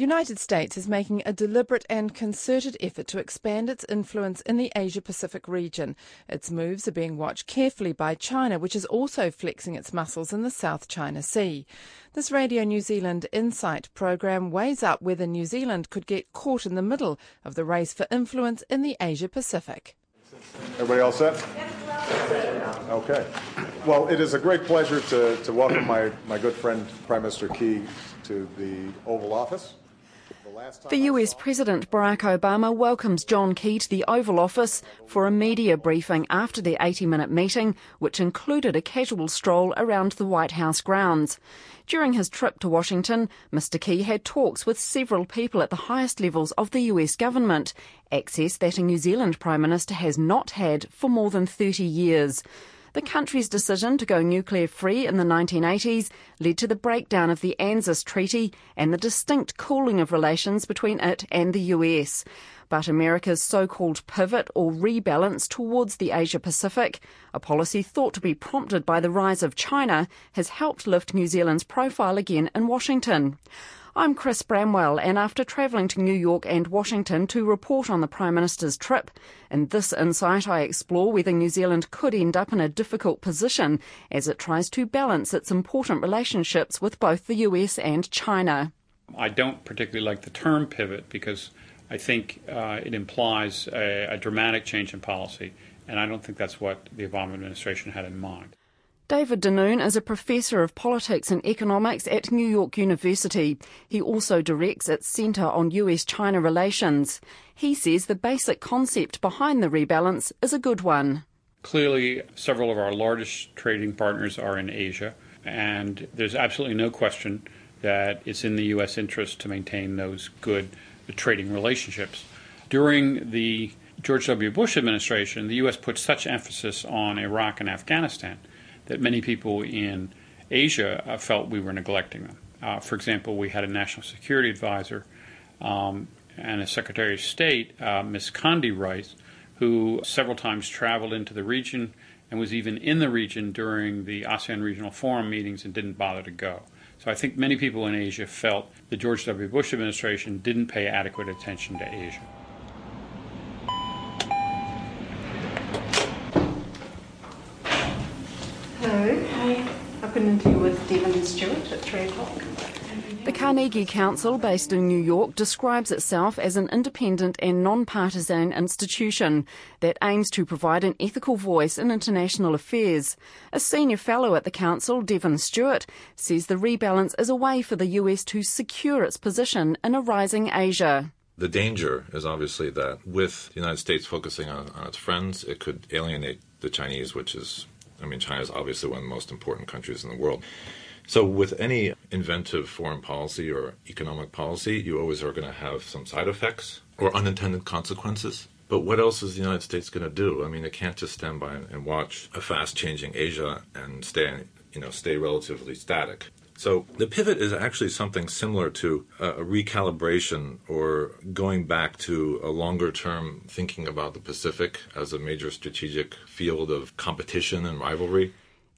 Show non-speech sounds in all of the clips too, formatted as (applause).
The United States is making a deliberate and concerted effort to expand its influence in the Asia Pacific region. Its moves are being watched carefully by China, which is also flexing its muscles in the South China Sea. This Radio New Zealand Insight program weighs up whether New Zealand could get caught in the middle of the race for influence in the Asia Pacific. Everybody all set? Okay. Well, it is a great pleasure to, to welcome my, my good friend, Prime Minister Key, to the Oval Office. The US President Barack Obama welcomes John Key to the Oval Office for a media briefing after their 80 minute meeting, which included a casual stroll around the White House grounds. During his trip to Washington, Mr. Key had talks with several people at the highest levels of the US government, access that a New Zealand Prime Minister has not had for more than 30 years. The country's decision to go nuclear free in the 1980s led to the breakdown of the ANZUS Treaty and the distinct cooling of relations between it and the US. But America's so called pivot or rebalance towards the Asia Pacific, a policy thought to be prompted by the rise of China, has helped lift New Zealand's profile again in Washington. I'm Chris Bramwell, and after travelling to New York and Washington to report on the Prime Minister's trip, in this insight I explore whether New Zealand could end up in a difficult position as it tries to balance its important relationships with both the US and China. I don't particularly like the term pivot because I think uh, it implies a, a dramatic change in policy, and I don't think that's what the Obama administration had in mind. David Denoon is a professor of politics and economics at New York University. He also directs its Centre on US China Relations. He says the basic concept behind the rebalance is a good one. Clearly, several of our largest trading partners are in Asia, and there's absolutely no question that it's in the U.S. interest to maintain those good trading relationships. During the George W. Bush administration, the U.S. put such emphasis on Iraq and Afghanistan that many people in Asia uh, felt we were neglecting them. Uh, for example, we had a national security advisor um, and a Secretary of State, uh, Ms. Condi Rice, who several times traveled into the region and was even in the region during the ASEAN Regional Forum meetings and didn't bother to go. So I think many people in Asia felt the George W. Bush administration didn't pay adequate attention to Asia. Hello. Hi. I've got an interview with Devin Stewart at 3 o'clock. The Carnegie Council, based in New York, describes itself as an independent and non-partisan institution that aims to provide an ethical voice in international affairs. A senior fellow at the council, Devin Stewart, says the rebalance is a way for the US to secure its position in a rising Asia. The danger is obviously that with the United States focusing on, on its friends, it could alienate the Chinese, which is I mean, China is obviously one of the most important countries in the world. So, with any inventive foreign policy or economic policy, you always are going to have some side effects or unintended consequences. But what else is the United States going to do? I mean, it can't just stand by and watch a fast changing Asia and stay, you know, stay relatively static. So the pivot is actually something similar to a recalibration or going back to a longer term thinking about the Pacific as a major strategic field of competition and rivalry.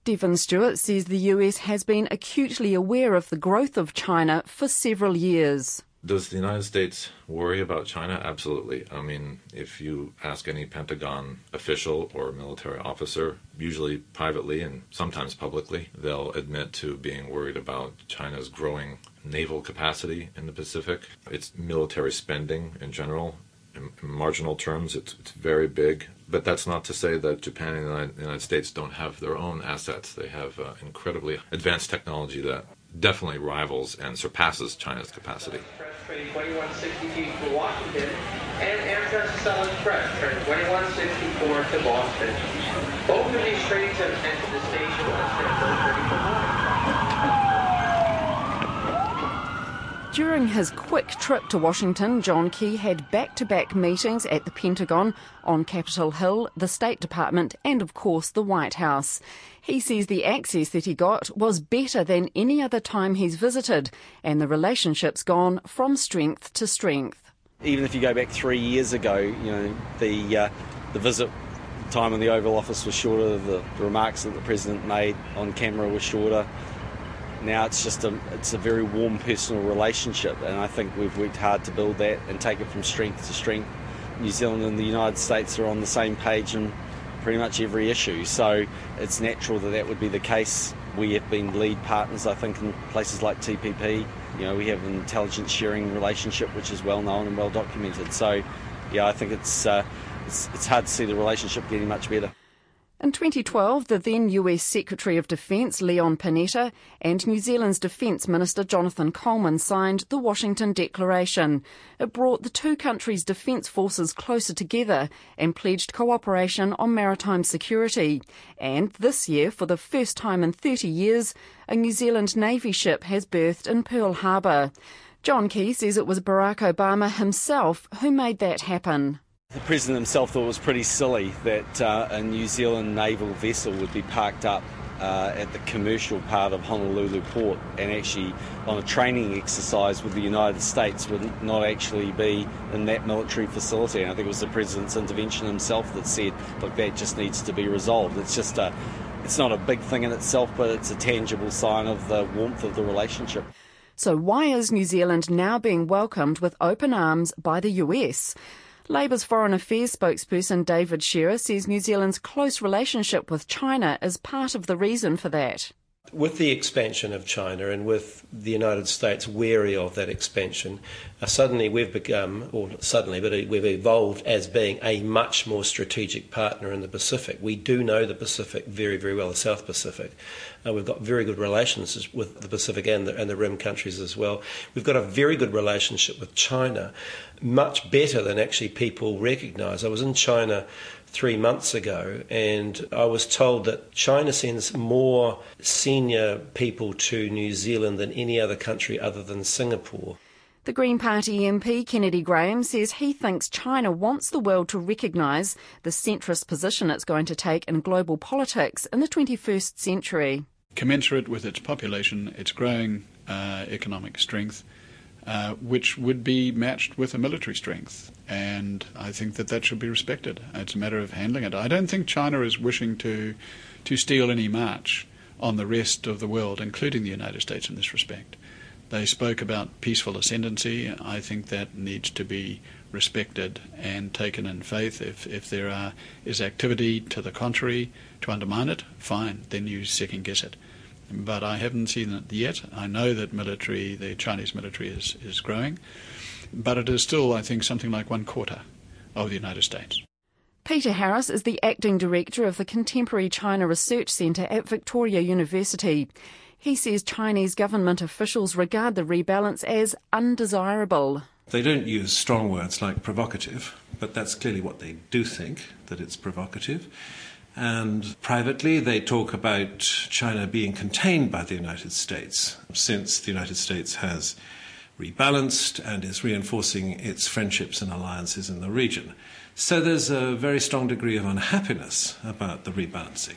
Devin Stewart says the US has been acutely aware of the growth of China for several years. Does the United States worry about China? Absolutely. I mean, if you ask any Pentagon official or military officer, usually privately and sometimes publicly, they'll admit to being worried about China's growing naval capacity in the Pacific, its military spending in general. In, marginal terms, it's, it's very big. But that's not to say that Japan and the United States don't have their own assets. They have uh, incredibly advanced technology that definitely rivals and surpasses China's capacity. 2160 to Washington, and Amtrak Southern Express, train 2164 to Boston. Both of these trains have entered the station During his quick trip to Washington, John Key had back to back meetings at the Pentagon, on Capitol Hill, the State Department, and of course the White House. He says the access that he got was better than any other time he's visited, and the relationship's gone from strength to strength. Even if you go back three years ago, you know, the, uh, the visit time in the Oval Office was shorter, the, the remarks that the President made on camera were shorter. Now it's just a it's a very warm personal relationship, and I think we've worked hard to build that and take it from strength to strength. New Zealand and the United States are on the same page in pretty much every issue, so it's natural that that would be the case. We have been lead partners, I think, in places like TPP. You know, we have an intelligence sharing relationship which is well known and well documented. So, yeah, I think it's uh, it's, it's hard to see the relationship getting much better. In 2012, the then US Secretary of Defence Leon Panetta and New Zealand's Defence Minister Jonathan Coleman signed the Washington Declaration. It brought the two countries' defence forces closer together and pledged cooperation on maritime security. And this year, for the first time in 30 years, a New Zealand Navy ship has berthed in Pearl Harbor. John Key says it was Barack Obama himself who made that happen. The President himself thought it was pretty silly that uh, a New Zealand naval vessel would be parked up uh, at the commercial part of Honolulu port and actually on a training exercise with the United States would not actually be in that military facility. And I think it was the President's intervention himself that said, look, that just needs to be resolved. It's just a, it's not a big thing in itself, but it's a tangible sign of the warmth of the relationship. So why is New Zealand now being welcomed with open arms by the US? Labour's Foreign Affairs spokesperson David Shearer says New Zealand's close relationship with China is part of the reason for that. With the expansion of China and with the United States wary of that expansion, uh, suddenly we've become, or suddenly, but we've evolved as being a much more strategic partner in the Pacific. We do know the Pacific very, very well, the South Pacific. Uh, we've got very good relations with the Pacific and the, and the Rim countries as well. We've got a very good relationship with China, much better than actually people recognise. I was in China three months ago, and I was told that China sends more senior people to New Zealand than any other country other than Singapore. The Green Party MP Kennedy Graham says he thinks China wants the world to recognise the centrist position it's going to take in global politics in the 21st century. Commensurate with its population, its growing uh, economic strength, uh, which would be matched with a military strength. And I think that that should be respected. It's a matter of handling it. I don't think China is wishing to, to steal any march on the rest of the world, including the United States in this respect. They spoke about peaceful ascendancy. I think that needs to be respected and taken in faith. If, if there are, is activity to the contrary to undermine it, fine, then you second guess it. But I haven't seen it yet. I know that military, the Chinese military is, is growing, but it is still, I think, something like one quarter of the United States. Peter Harris is the acting director of the Contemporary China Research Centre at Victoria University. He says Chinese government officials regard the rebalance as undesirable. They don't use strong words like provocative, but that's clearly what they do think, that it's provocative. And privately, they talk about China being contained by the United States, since the United States has rebalanced and is reinforcing its friendships and alliances in the region. So there's a very strong degree of unhappiness about the rebalancing.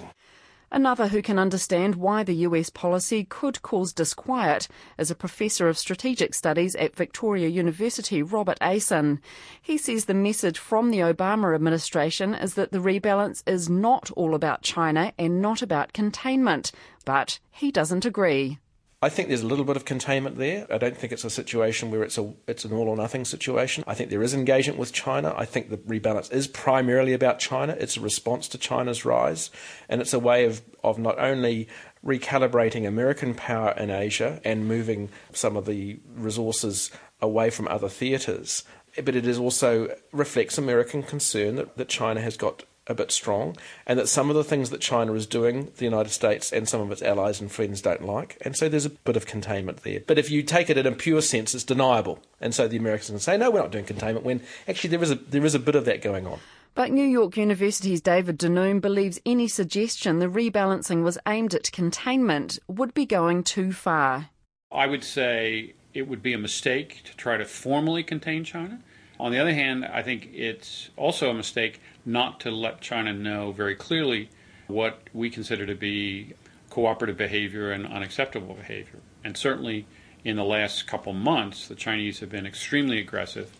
Another who can understand why the US policy could cause disquiet is a professor of strategic studies at Victoria University, Robert Ayson. He says the message from the Obama administration is that the rebalance is not all about China and not about containment, but he doesn't agree. I think there's a little bit of containment there. I don't think it's a situation where it's a it's an all or nothing situation. I think there is engagement with China. I think the rebalance is primarily about China. It's a response to China's rise, and it's a way of of not only recalibrating American power in Asia and moving some of the resources away from other theatres, but it is also reflects American concern that, that China has got a bit strong, and that some of the things that China is doing, the United States and some of its allies and friends don't like. And so there's a bit of containment there. But if you take it in a pure sense, it's deniable. And so the Americans can say, no, we're not doing containment, when actually there is a, there is a bit of that going on. But New York University's David Denoon believes any suggestion the rebalancing was aimed at containment would be going too far. I would say it would be a mistake to try to formally contain China. On the other hand, I think it's also a mistake not to let China know very clearly what we consider to be cooperative behavior and unacceptable behavior. And certainly in the last couple months, the Chinese have been extremely aggressive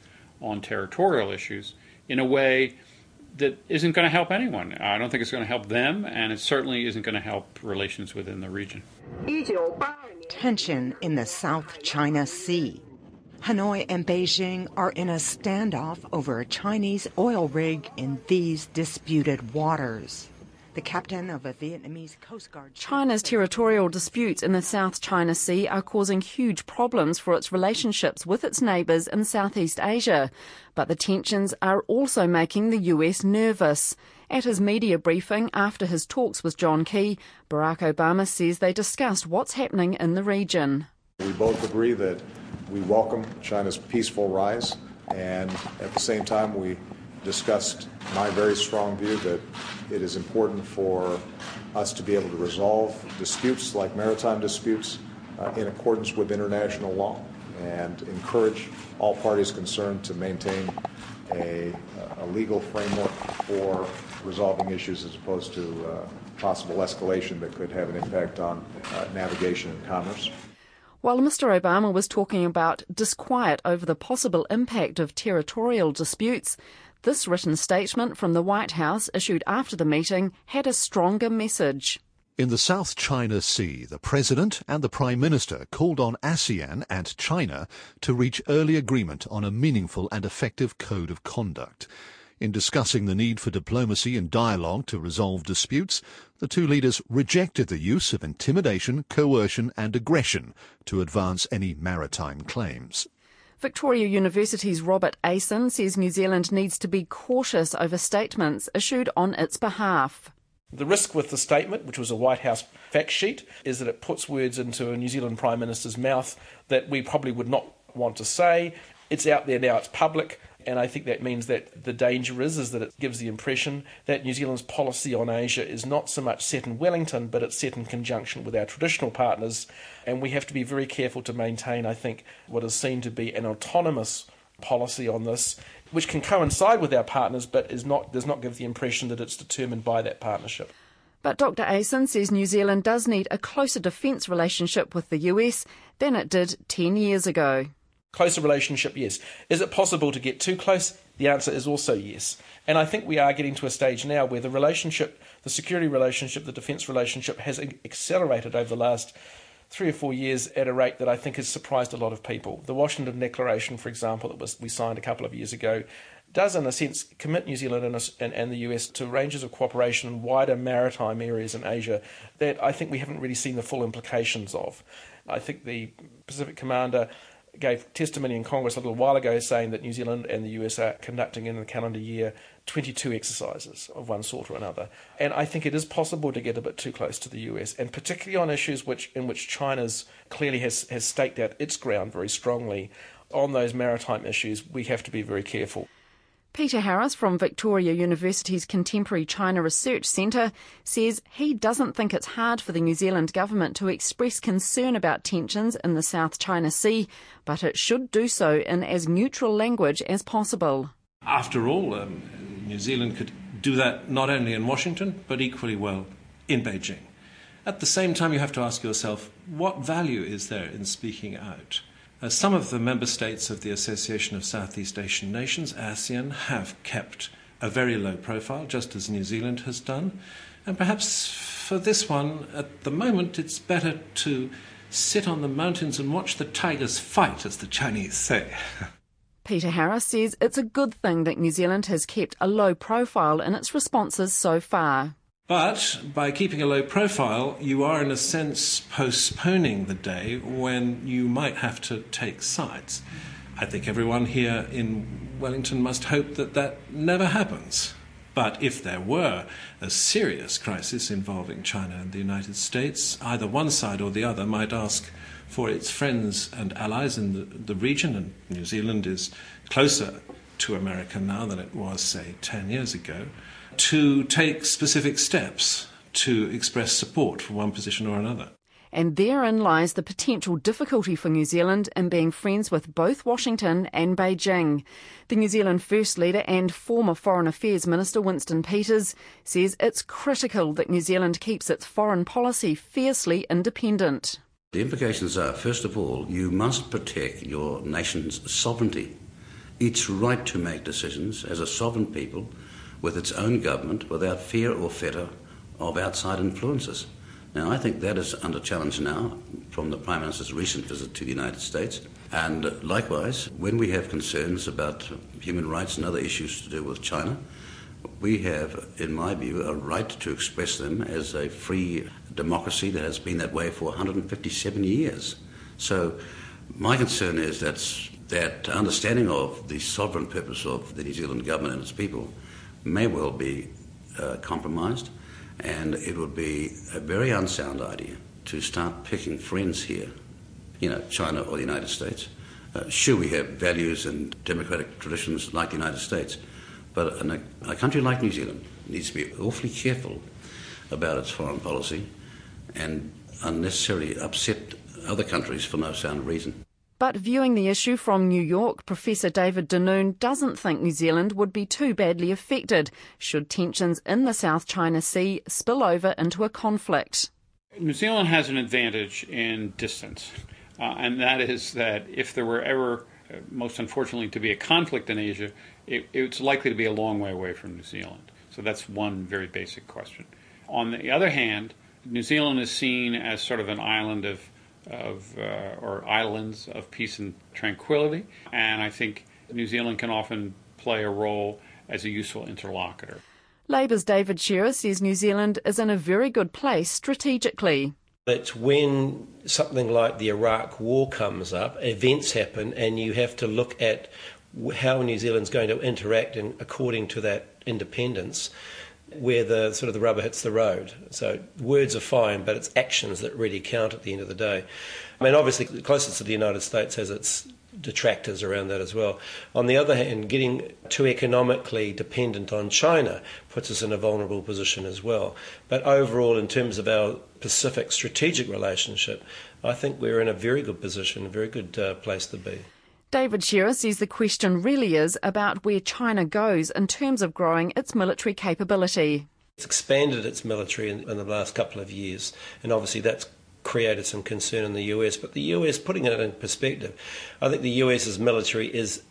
on territorial issues in a way that isn't going to help anyone. I don't think it's going to help them, and it certainly isn't going to help relations within the region. tension in the South China Sea. Hanoi and Beijing are in a standoff over a Chinese oil rig in these disputed waters. The captain of a Vietnamese Coast Guard. China's territorial disputes in the South China Sea are causing huge problems for its relationships with its neighbours in Southeast Asia. But the tensions are also making the US nervous. At his media briefing after his talks with John Key, Barack Obama says they discussed what's happening in the region. We both agree that we welcome China's peaceful rise, and at the same time, we discussed my very strong view that it is important for us to be able to resolve disputes like maritime disputes uh, in accordance with international law and encourage all parties concerned to maintain a, a legal framework for resolving issues as opposed to uh, possible escalation that could have an impact on uh, navigation and commerce. While Mr. Obama was talking about disquiet over the possible impact of territorial disputes, this written statement from the White House, issued after the meeting, had a stronger message. In the South China Sea, the President and the Prime Minister called on ASEAN and China to reach early agreement on a meaningful and effective code of conduct. In discussing the need for diplomacy and dialogue to resolve disputes, the two leaders rejected the use of intimidation, coercion and aggression to advance any maritime claims. Victoria University's Robert Ayson says New Zealand needs to be cautious over statements issued on its behalf. The risk with the statement, which was a White House fact sheet, is that it puts words into a New Zealand Prime Minister's mouth that we probably would not want to say. It's out there now, it's public. And I think that means that the danger is, is that it gives the impression that New Zealand's policy on Asia is not so much set in Wellington, but it's set in conjunction with our traditional partners. And we have to be very careful to maintain, I think, what is seen to be an autonomous policy on this, which can coincide with our partners, but is not, does not give the impression that it's determined by that partnership. But Dr. Ayson says New Zealand does need a closer defence relationship with the US than it did 10 years ago. Closer relationship, yes. Is it possible to get too close? The answer is also yes. And I think we are getting to a stage now where the relationship, the security relationship, the defence relationship has accelerated over the last three or four years at a rate that I think has surprised a lot of people. The Washington Declaration, for example, that was we signed a couple of years ago, does in a sense commit New Zealand and, and, and the US to ranges of cooperation in wider maritime areas in Asia that I think we haven't really seen the full implications of. I think the Pacific Commander gave testimony in Congress a little while ago saying that New Zealand and the US are conducting in the calendar year 22 exercises of one sort or another. And I think it is possible to get a bit too close to the US, and particularly on issues which, in which China's clearly has, has staked out its ground very strongly. On those maritime issues, we have to be very careful. Peter Harris from Victoria University's Contemporary China Research Centre says he doesn't think it's hard for the New Zealand government to express concern about tensions in the South China Sea, but it should do so in as neutral language as possible. After all, um, New Zealand could do that not only in Washington, but equally well in Beijing. At the same time, you have to ask yourself what value is there in speaking out? Uh, some of the member states of the Association of Southeast Asian Nations, ASEAN, have kept a very low profile, just as New Zealand has done. And perhaps for this one, at the moment, it's better to sit on the mountains and watch the tigers fight, as the Chinese say. (laughs) Peter Harris says it's a good thing that New Zealand has kept a low profile in its responses so far. But by keeping a low profile, you are in a sense postponing the day when you might have to take sides. I think everyone here in Wellington must hope that that never happens. But if there were a serious crisis involving China and the United States, either one side or the other might ask for its friends and allies in the, the region, and New Zealand is closer to America now than it was, say, 10 years ago to take specific steps to express support for one position or another. And therein lies the potential difficulty for New Zealand in being friends with both Washington and Beijing. The New Zealand First Leader and former Foreign Affairs Minister Winston Peters says it's critical that New Zealand keeps its foreign policy fiercely independent. The implications are, first of all, you must protect your nation's sovereignty, its right to make decisions as a sovereign people with its own government without fear or fetter of outside influences. Now, I think that is under challenge now from the Prime Minister's recent visit to the United States. And likewise, when we have concerns about human rights and other issues to do with China, we have, in my view, a right to express them as a free democracy that has been that way for 157 years. So, my concern is that that understanding of the sovereign purpose of the New Zealand government and its people may well be uh, compromised, and it would be a very unsound idea to start picking friends here, you know, China or the United States. Uh, sure, we have values and democratic traditions like the United States, but a, a country like New Zealand needs to be awfully careful about its foreign policy and unnecessarily upset other countries for no sound reason. But viewing the issue from New York, Professor David Denoon doesn't think New Zealand would be too badly affected should tensions in the South China Sea spill over into a conflict. New Zealand has an advantage in distance, uh, and that is that if there were ever, uh, most unfortunately, to be a conflict in Asia, it, it's likely to be a long way away from New Zealand. So that's one very basic question. On the other hand, New Zealand is seen as sort of an island of of uh, or islands of peace and tranquility, and I think New Zealand can often play a role as a useful interlocutor. Labour's David Shearer says New Zealand is in a very good place strategically. It's when something like the Iraq War comes up, events happen, and you have to look at how New Zealand's going to interact in, according to that independence where the sort of the rubber hits the road. So words are fine, but it's actions that really count at the end of the day. I mean, obviously, the closest to the United States has its detractors around that as well. On the other hand, getting too economically dependent on China puts us in a vulnerable position as well. But overall, in terms of our Pacific strategic relationship, I think we're in a very good position, a very good uh, place to be. David Shearer says the question really is about where China goes in terms of growing its military capability. It's expanded its military in, in the last couple of years, and obviously that's created some concern in the US. But the US, putting it in perspective, I think the US's military is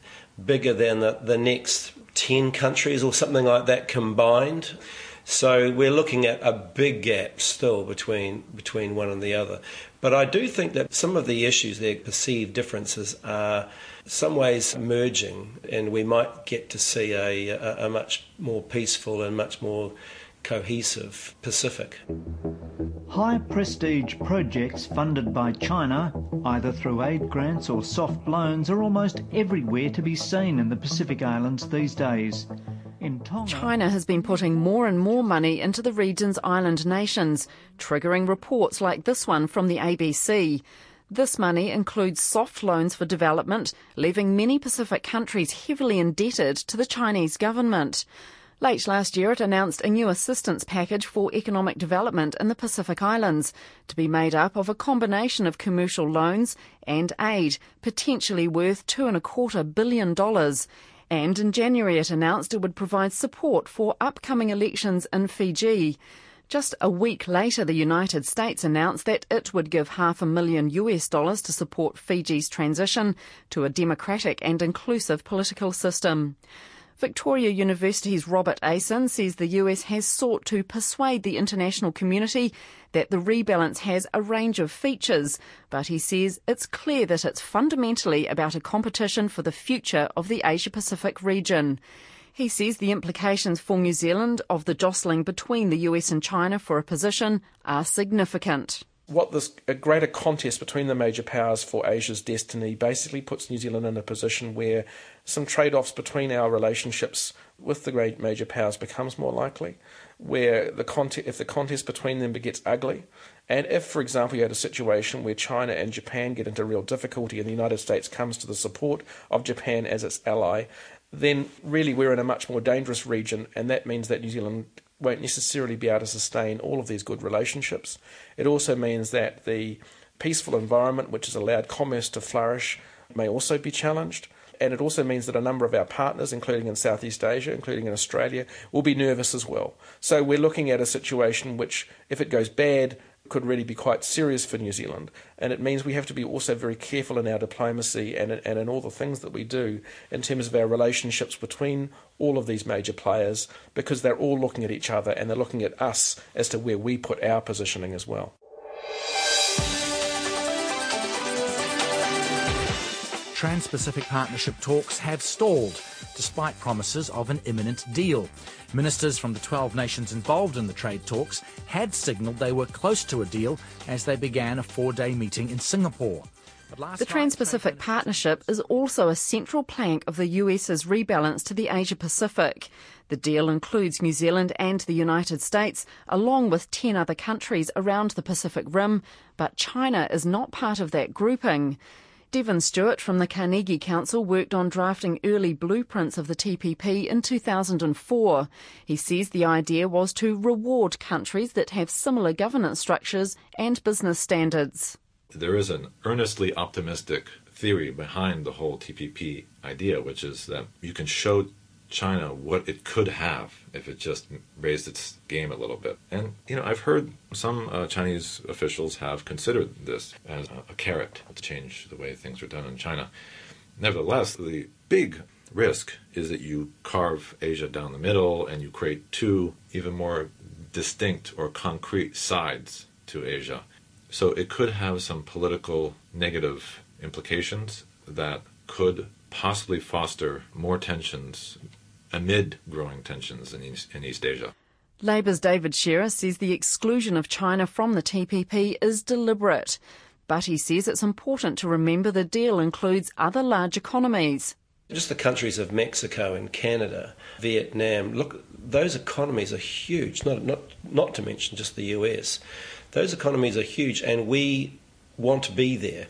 bigger than the, the next 10 countries or something like that combined. So we're looking at a big gap still between between one and the other. But I do think that some of the issues, their perceived differences, are some ways merging, and we might get to see a, a, a much more peaceful and much more cohesive Pacific. High prestige projects funded by China, either through aid grants or soft loans, are almost everywhere to be seen in the Pacific Islands these days. China has been putting more and more money into the region's island nations, triggering reports like this one from the ABC. This money includes soft loans for development, leaving many Pacific countries heavily indebted to the Chinese government. Late last year, it announced a new assistance package for economic development in the Pacific Islands to be made up of a combination of commercial loans and aid, potentially worth two and a quarter billion dollars. And in January, it announced it would provide support for upcoming elections in Fiji. Just a week later, the United States announced that it would give half a million US dollars to support Fiji's transition to a democratic and inclusive political system. Victoria University's Robert Ayson says the US has sought to persuade the international community that the rebalance has a range of features, but he says it's clear that it's fundamentally about a competition for the future of the Asia Pacific region. He says the implications for New Zealand of the jostling between the US and China for a position are significant. What this greater contest between the major powers for Asia's destiny basically puts New Zealand in a position where some trade offs between our relationships with the great major powers becomes more likely, where the contest, if the contest between them gets ugly, and if, for example, you had a situation where China and Japan get into real difficulty and the United States comes to the support of Japan as its ally, then really we're in a much more dangerous region, and that means that New Zealand won't necessarily be able to sustain all of these good relationships. It also means that the peaceful environment which has allowed commerce to flourish may also be challenged. And it also means that a number of our partners, including in Southeast Asia, including in Australia, will be nervous as well. So we're looking at a situation which, if it goes bad, could really be quite serious for New Zealand. And it means we have to be also very careful in our diplomacy and, and in all the things that we do in terms of our relationships between all of these major players because they're all looking at each other and they're looking at us as to where we put our positioning as well. Trans Pacific Partnership talks have stalled despite promises of an imminent deal. Ministers from the 12 nations involved in the trade talks had signalled they were close to a deal as they began a four day meeting in Singapore. The Trans Pacific Partnership is also a central plank of the US's rebalance to the Asia Pacific. The deal includes New Zealand and the United States, along with 10 other countries around the Pacific Rim, but China is not part of that grouping. Devin Stewart from the Carnegie Council worked on drafting early blueprints of the TPP in 2004. He says the idea was to reward countries that have similar governance structures and business standards. There is an earnestly optimistic theory behind the whole TPP idea, which is that you can show China what it could have if it just raised its game a little bit. And, you know, I've heard some uh, Chinese officials have considered this as a, a carrot to change the way things are done in China. Nevertheless, the big risk is that you carve Asia down the middle and you create two even more distinct or concrete sides to Asia. So it could have some political negative implications that could possibly foster more tensions amid growing tensions in East, in East Asia. Labour's David Shearer says the exclusion of China from the TPP is deliberate. But he says it's important to remember the deal includes other large economies. Just the countries of Mexico and Canada, Vietnam, look, those economies are huge, not, not, not to mention just the US. Those economies are huge, and we want to be there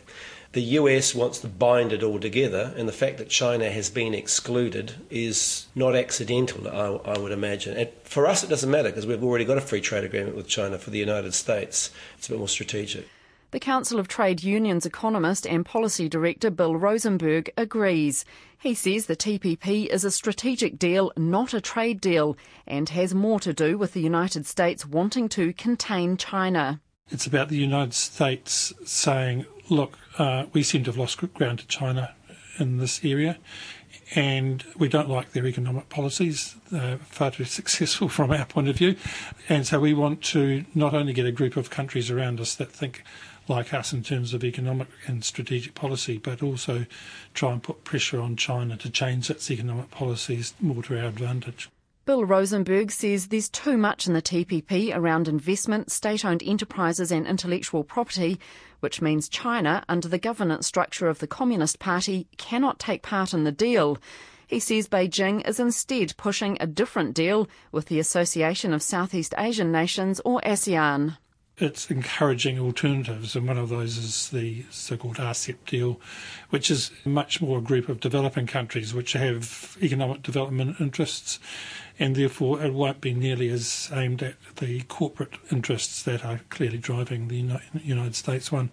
the US wants to bind it all together, and the fact that China has been excluded is not accidental, I, I would imagine. And for us, it doesn't matter because we've already got a free trade agreement with China for the United States. It's a bit more strategic. The Council of Trade Unions economist and policy director Bill Rosenberg agrees. He says the TPP is a strategic deal, not a trade deal, and has more to do with the United States wanting to contain China. It's about the United States saying, look, uh, we seem to have lost ground to China in this area, and we don't like their economic policies. They're far too successful (laughs) from our point of view. And so we want to not only get a group of countries around us that think like us in terms of economic and strategic policy, but also try and put pressure on China to change its economic policies more to our advantage. Bill Rosenberg says there's too much in the TPP around investment, state owned enterprises, and intellectual property, which means China, under the governance structure of the Communist Party, cannot take part in the deal. He says Beijing is instead pushing a different deal with the Association of Southeast Asian Nations, or ASEAN it's encouraging alternatives, and one of those is the so-called RCEP deal, which is much more a group of developing countries which have economic development interests, and therefore it won't be nearly as aimed at the corporate interests that are clearly driving the United States one.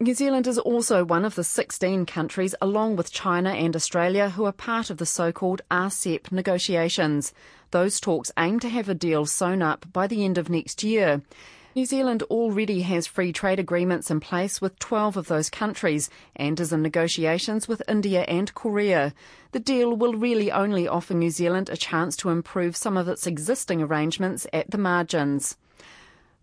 New Zealand is also one of the 16 countries, along with China and Australia, who are part of the so called RCEP negotiations. Those talks aim to have a deal sewn up by the end of next year. New Zealand already has free trade agreements in place with 12 of those countries and is in negotiations with India and Korea. The deal will really only offer New Zealand a chance to improve some of its existing arrangements at the margins.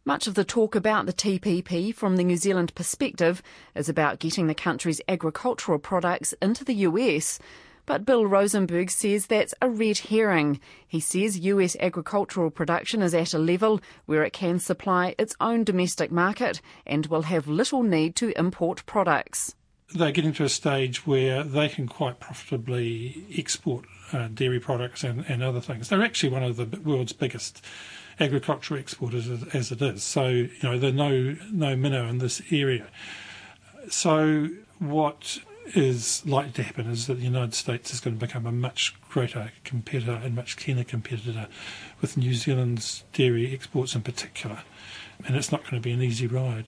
Much of the talk about the TPP from the New Zealand perspective is about getting the country's agricultural products into the US. But Bill Rosenberg says that's a red herring. He says US agricultural production is at a level where it can supply its own domestic market and will have little need to import products. They're getting to a stage where they can quite profitably export uh, dairy products and, and other things. They're actually one of the world's biggest agricultural exporters as, as it is. So, you know, they're no, no minnow in this area. So, what is likely to happen is that the United States is going to become a much greater competitor and much keener competitor with New Zealand's dairy exports in particular. And it's not going to be an easy ride.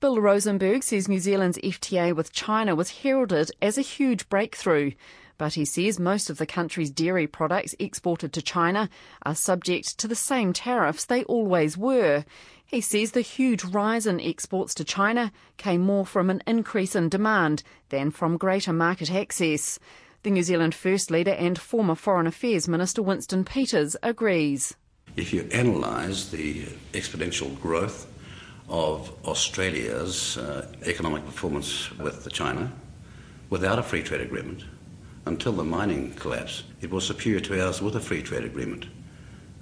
Bill Rosenberg says New Zealand's FTA with China was heralded as a huge breakthrough. But he says most of the country's dairy products exported to China are subject to the same tariffs they always were. He says the huge rise in exports to China came more from an increase in demand than from greater market access. The New Zealand First Leader and former Foreign Affairs Minister Winston Peters agrees. If you analyse the exponential growth of Australia's uh, economic performance with China without a free trade agreement until the mining collapse. It was superior to ours with a free trade agreement.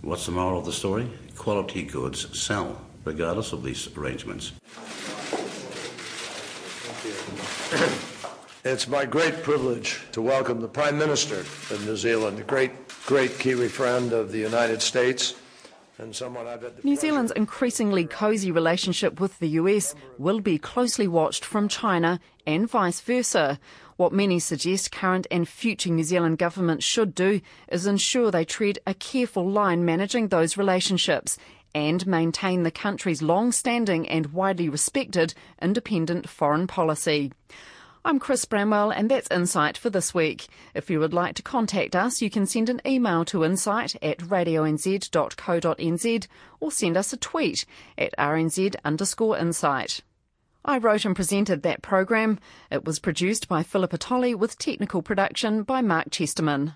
What's the moral of the story? Quality goods sell, regardless of these arrangements. It's my great privilege to welcome the Prime Minister of New Zealand, a great, great Kiwi friend of the United States. And someone I've had New Zealand's increasingly cosy relationship with the US will be closely watched from China and vice versa. What many suggest current and future New Zealand governments should do is ensure they tread a careful line managing those relationships and maintain the country's long standing and widely respected independent foreign policy. I'm Chris Bramwell, and that's Insight for this week. If you would like to contact us, you can send an email to insight at radionz.co.nz or send us a tweet at rnz underscore insight. I wrote and presented that program. It was produced by Philippa Tolley with technical production by Mark Chesterman.